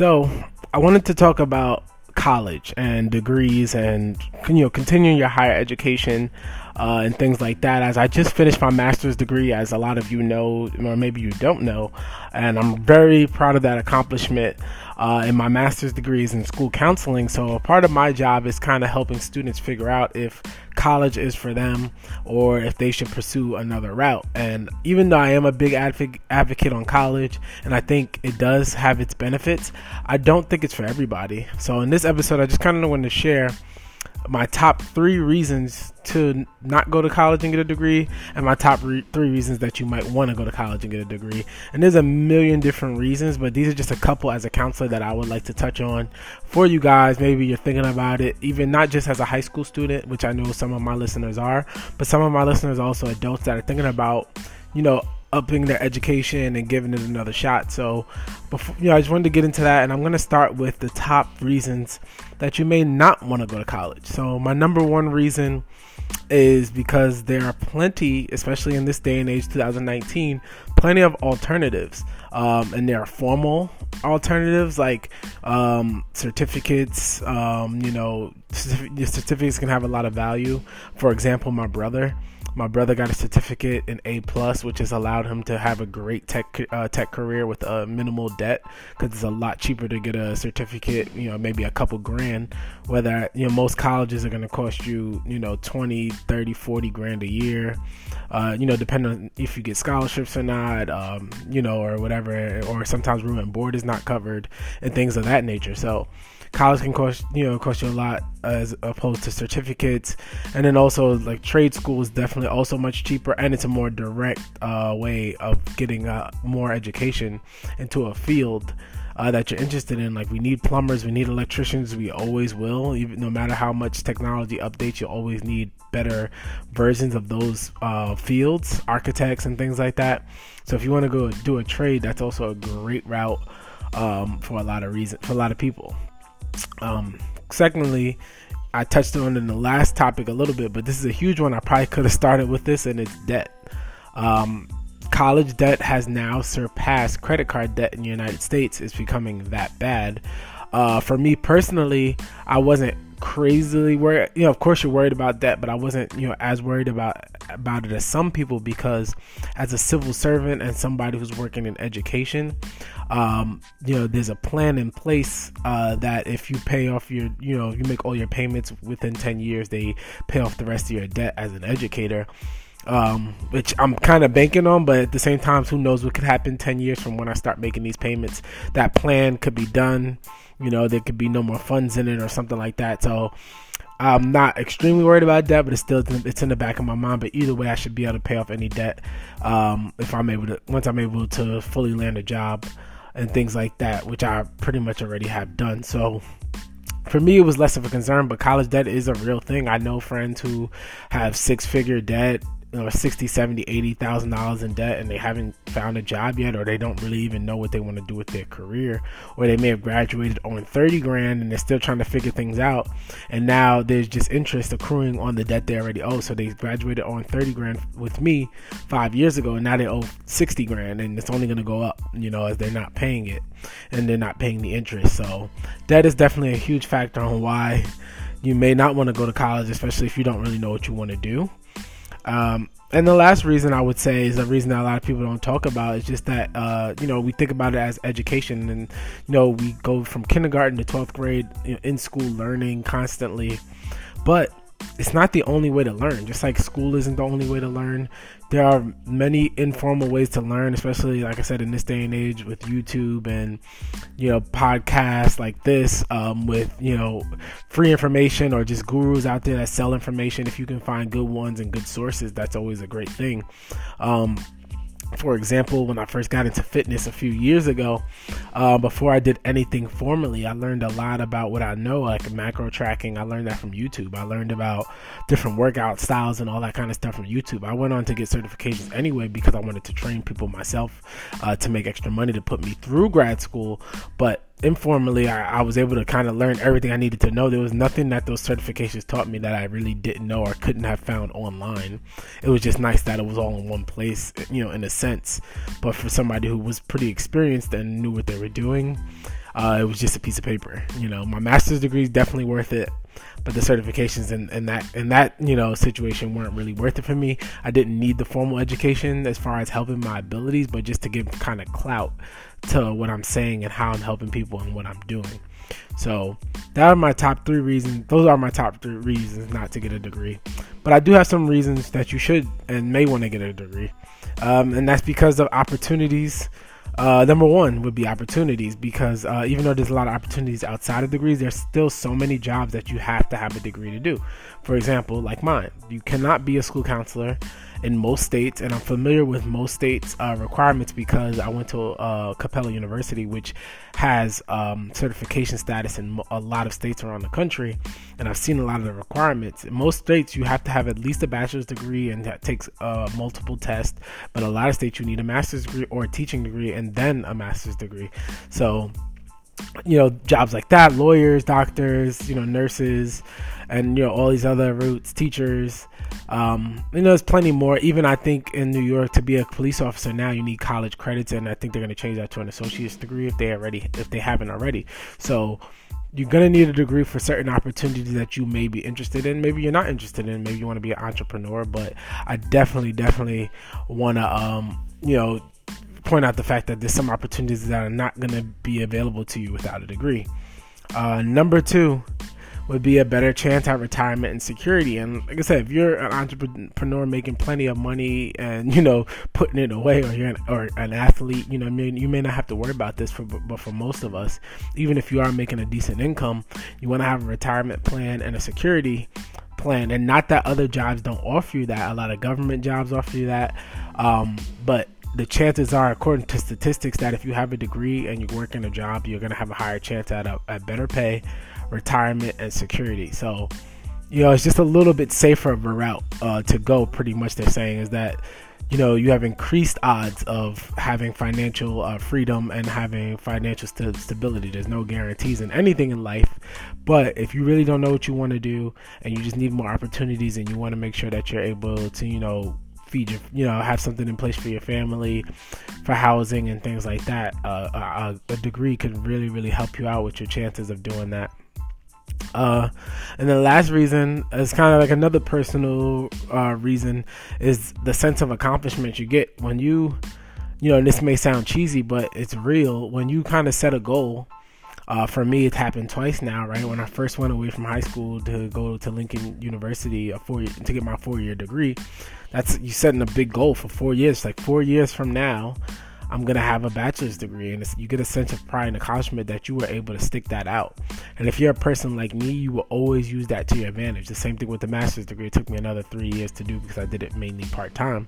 So, I wanted to talk about college and degrees and you know continuing your higher education uh, and things like that. As I just finished my master's degree, as a lot of you know, or maybe you don't know, and I'm very proud of that accomplishment. Uh, and my master's degree is in school counseling, so a part of my job is kind of helping students figure out if college is for them or if they should pursue another route. And even though I am a big adv- advocate on college and I think it does have its benefits, I don't think it's for everybody. So in this episode, I just kind of want to share my top three reasons to not go to college and get a degree, and my top re- three reasons that you might want to go to college and get a degree. And there's a million different reasons, but these are just a couple as a counselor that I would like to touch on for you guys. Maybe you're thinking about it, even not just as a high school student, which I know some of my listeners are, but some of my listeners are also adults that are thinking about, you know, upping their education and giving it another shot. So, before, you know, I just wanted to get into that, and I'm going to start with the top reasons that you may not want to go to college. So, my number one reason is because there are plenty, especially in this day and age, 2019, plenty of alternatives. Um, and there are formal alternatives like um, certificates. Um, you know, certif- certificates can have a lot of value. For example, my brother my brother got a certificate in A plus, which has allowed him to have a great tech uh, tech career with a minimal debt because it's a lot cheaper to get a certificate. You know, maybe a couple grand. Whether you know most colleges are going to cost you you know 20, 30, 40 grand a year. Uh, you know, depending on if you get scholarships or not. Um, you know, or whatever. Or sometimes room and board is not covered and things of that nature. So college can cost you know cost you a lot as opposed to certificates and then also like trade school is definitely also much cheaper and it's a more direct uh, way of getting uh, more education into a field uh, that you're interested in like we need plumbers we need electricians we always will even no matter how much technology updates you always need better versions of those uh, fields architects and things like that so if you want to go do a trade that's also a great route um, for a lot of reasons for a lot of people um, secondly, I touched on in the last topic a little bit, but this is a huge one. I probably could have started with this, and it's debt. Um, college debt has now surpassed credit card debt in the United States. It's becoming that bad. Uh, for me personally, I wasn't crazily worried. You know, of course, you're worried about debt, but I wasn't, you know, as worried about about it as some people because, as a civil servant and somebody who's working in education, um, you know, there's a plan in place uh, that if you pay off your, you know, you make all your payments within 10 years, they pay off the rest of your debt as an educator. Um, which I'm kind of banking on, but at the same time, who knows what could happen 10 years from when I start making these payments? That plan could be done. You know, there could be no more funds in it or something like that. So, I'm not extremely worried about debt, but it's still it's in the back of my mind. But either way, I should be able to pay off any debt um, if I'm able to once I'm able to fully land a job and things like that, which I pretty much already have done. So for me, it was less of a concern, but college debt is a real thing. I know friends who have six figure debt you know 60 70 80 thousand dollars in debt and they haven't found a job yet or they don't really even know what they want to do with their career or they may have graduated on 30 grand and they're still trying to figure things out and now there's just interest accruing on the debt they already owe. So they graduated on 30 grand with me five years ago and now they owe 60 grand and it's only going to go up you know as they're not paying it and they're not paying the interest. So debt is definitely a huge factor on why you may not want to go to college especially if you don't really know what you want to do um, and the last reason I would say is the reason that a lot of people don't talk about is just that uh, you know we think about it as education, and you know we go from kindergarten to twelfth grade you know, in school learning constantly, but it's not the only way to learn. Just like school isn't the only way to learn, there are many informal ways to learn, especially like I said in this day and age with YouTube and you know podcasts like this, um, with you know free information or just gurus out there that sell information. If you can find good ones and good sources, that's always a great thing. Um, for example, when I first got into fitness a few years ago, uh, before I did anything formally, I learned a lot about what I know, like macro tracking. I learned that from YouTube. I learned about different workout styles and all that kind of stuff from YouTube. I went on to get certifications anyway because I wanted to train people myself uh, to make extra money to put me through grad school. But informally I, I, was able to kind of learn everything I needed to know. There was nothing that those certifications taught me that I really didn't know or couldn't have found online. It was just nice that it was all in one place, you know, in a sense. But for somebody who was pretty experienced and knew what they were doing, uh, it was just a piece of paper. You know, my master's degree is definitely worth it, but the certifications in, in that in that you know situation weren't really worth it for me. I didn't need the formal education as far as helping my abilities, but just to give kind of clout to what I'm saying and how I'm helping people and what I'm doing. So that are my top three reasons. Those are my top three reasons not to get a degree. But I do have some reasons that you should and may want to get a degree, um, and that's because of opportunities uh, number one would be opportunities because uh, even though there's a lot of opportunities outside of degrees, there's still so many jobs that you have to have a degree to do. For example, like mine, you cannot be a school counselor in most states, and I'm familiar with most states' uh, requirements because I went to uh, Capella University, which has um, certification status in a lot of states around the country, and I've seen a lot of the requirements. In most states, you have to have at least a bachelor's degree, and that takes uh, multiple tests. But a lot of states, you need a master's degree or a teaching degree, and then a master's degree. So you know jobs like that lawyers doctors you know nurses and you know all these other routes teachers. Um, you know there's plenty more. Even i think in new york to be a police officer now you need college credits and i think they're going to change that to an associate's degree if they already if they haven't already. So you're going to need a degree for certain opportunities that you may be interested in. Maybe you're not interested in maybe you want to be an entrepreneur but i definitely definitely want to um, you know point out the fact that there's some opportunities that are not going to be available to you without a degree. Uh, number two would be a better chance at retirement and security. And like I said, if you're an entrepreneur making plenty of money and you know putting it away, or you're an, or an athlete, you know, I mean, you may not have to worry about this. For but for most of us, even if you are making a decent income, you want to have a retirement plan and a security plan. And not that other jobs don't offer you that. A lot of government jobs offer you that, um, but the chances are, according to statistics, that if you have a degree and you work in a job, you're going to have a higher chance at a, a better pay, retirement, and security. So, you know, it's just a little bit safer of a route uh, to go. Pretty much, they're saying is that you know you have increased odds of having financial uh, freedom and having financial st- stability there's no guarantees in anything in life but if you really don't know what you want to do and you just need more opportunities and you want to make sure that you're able to you know feed your, you know, have something in place for your family, for housing and things like that. Uh, a, a, degree could really, really help you out with your chances of doing that. Uh, and the last reason is kind of like another personal uh, reason is the sense of accomplishment you get when you, you know, this may sound cheesy, but it's real. When you kind of set a goal, uh, for me, it's happened twice now, right? When I first went away from high school to go to Lincoln University a four to get my four year degree, that's you setting a big goal for four years. Like four years from now, I'm gonna have a bachelor's degree, and you get a sense of pride and accomplishment that you were able to stick that out. And if you're a person like me, you will always use that to your advantage. The same thing with the master's degree. It took me another three years to do because I did it mainly part time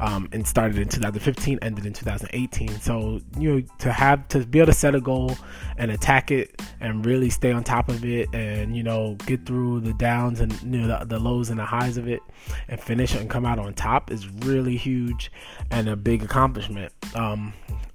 um, and started in 2015, ended in 2018. So you know to have to be able to set a goal and attack it and really stay on top of it and you know get through the downs and you know the, the lows and the highs of it and finish it and come out on top is really huge and a big accomplishment. Um, Um,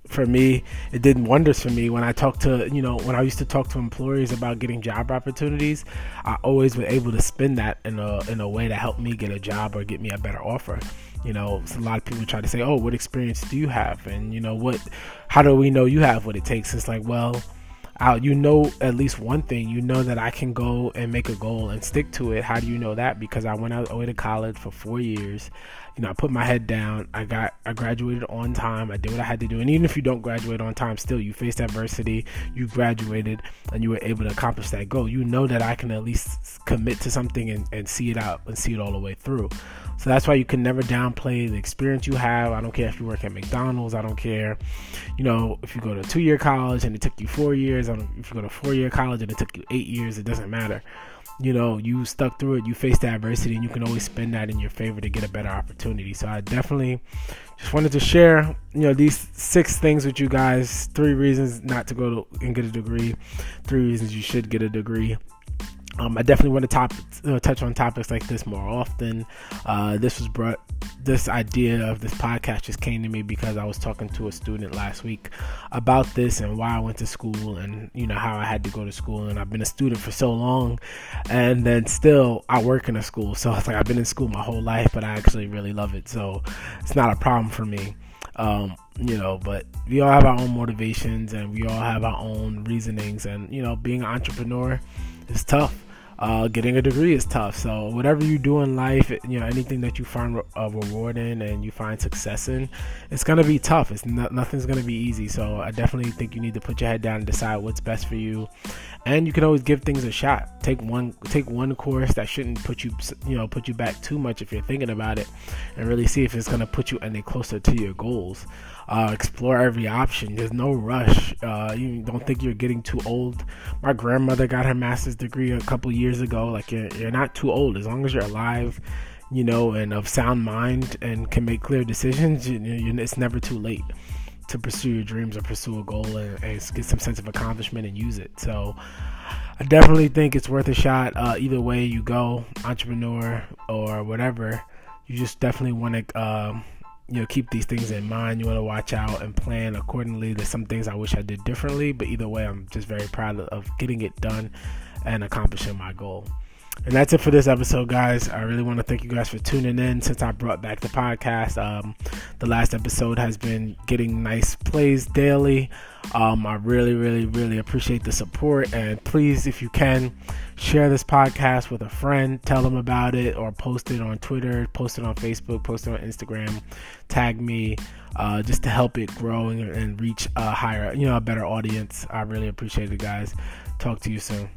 for me, it did wonders for me when I talked to, you know, when I used to talk to employers about getting job opportunities. I always was able to spin that in a in a way to help me get a job or get me a better offer. You know, a lot of people try to say, "Oh, what experience do you have?" And you know, what? How do we know you have what it takes? It's like, well, out you know at least one thing you know that i can go and make a goal and stick to it how do you know that because i went out away to college for four years you know i put my head down i got i graduated on time i did what i had to do and even if you don't graduate on time still you faced adversity you graduated and you were able to accomplish that goal you know that i can at least commit to something and, and see it out and see it all the way through so that's why you can never downplay the experience you have. I don't care if you work at McDonald's. I don't care, you know, if you go to two year college and it took you four years. if you go to four year college and it took you eight years, it doesn't matter. You know, you stuck through it. You faced adversity, and you can always spend that in your favor to get a better opportunity. So I definitely just wanted to share, you know, these six things with you guys. Three reasons not to go to and get a degree. Three reasons you should get a degree. Um, I definitely want to top, uh, touch on topics like this more often. Uh, this was brought, this idea of this podcast just came to me because I was talking to a student last week about this and why I went to school and you know how I had to go to school and I've been a student for so long, and then still I work in a school, so it's like I've been in school my whole life, but I actually really love it, so it's not a problem for me. Um, you know, but we all have our own motivations and we all have our own reasonings. And, you know, being an entrepreneur is tough. Uh, getting a degree is tough. So whatever you do in life, you know, anything that you find a reward in and you find success in, it's gonna be tough. It's not, nothing's gonna be easy. So I definitely think you need to put your head down and decide what's best for you. And you can always give things a shot. Take one, take one course that shouldn't put you, you know, put you back too much if you're thinking about it, and really see if it's gonna put you any closer to your goals. Uh, explore every option. There's no rush. Uh, you don't think you're getting too old. My grandmother got her master's degree a couple years ago. Like you're, you're not too old as long as you're alive, you know, and of sound mind and can make clear decisions. You, you, it's never too late to pursue your dreams or pursue a goal and, and, get some sense of accomplishment and use it. So I definitely think it's worth a shot. Uh, either way you go, entrepreneur or whatever, you just definitely want to. Um, you know keep these things in mind. You want to watch out and plan accordingly. There's some things i wish i did differently but either way i'm just very proud of getting it done and accomplishing my goal and that's it for this episode, guys. I really want to thank you guys for tuning in since I brought back the podcast. Um, the last episode has been getting nice plays daily. Um, I really, really, really appreciate the support. And please, if you can, share this podcast with a friend. Tell them about it or post it on Twitter, post it on Facebook, post it on Instagram. Tag me uh, just to help it grow and, and reach a higher, you know, a better audience. I really appreciate it, guys. Talk to you soon.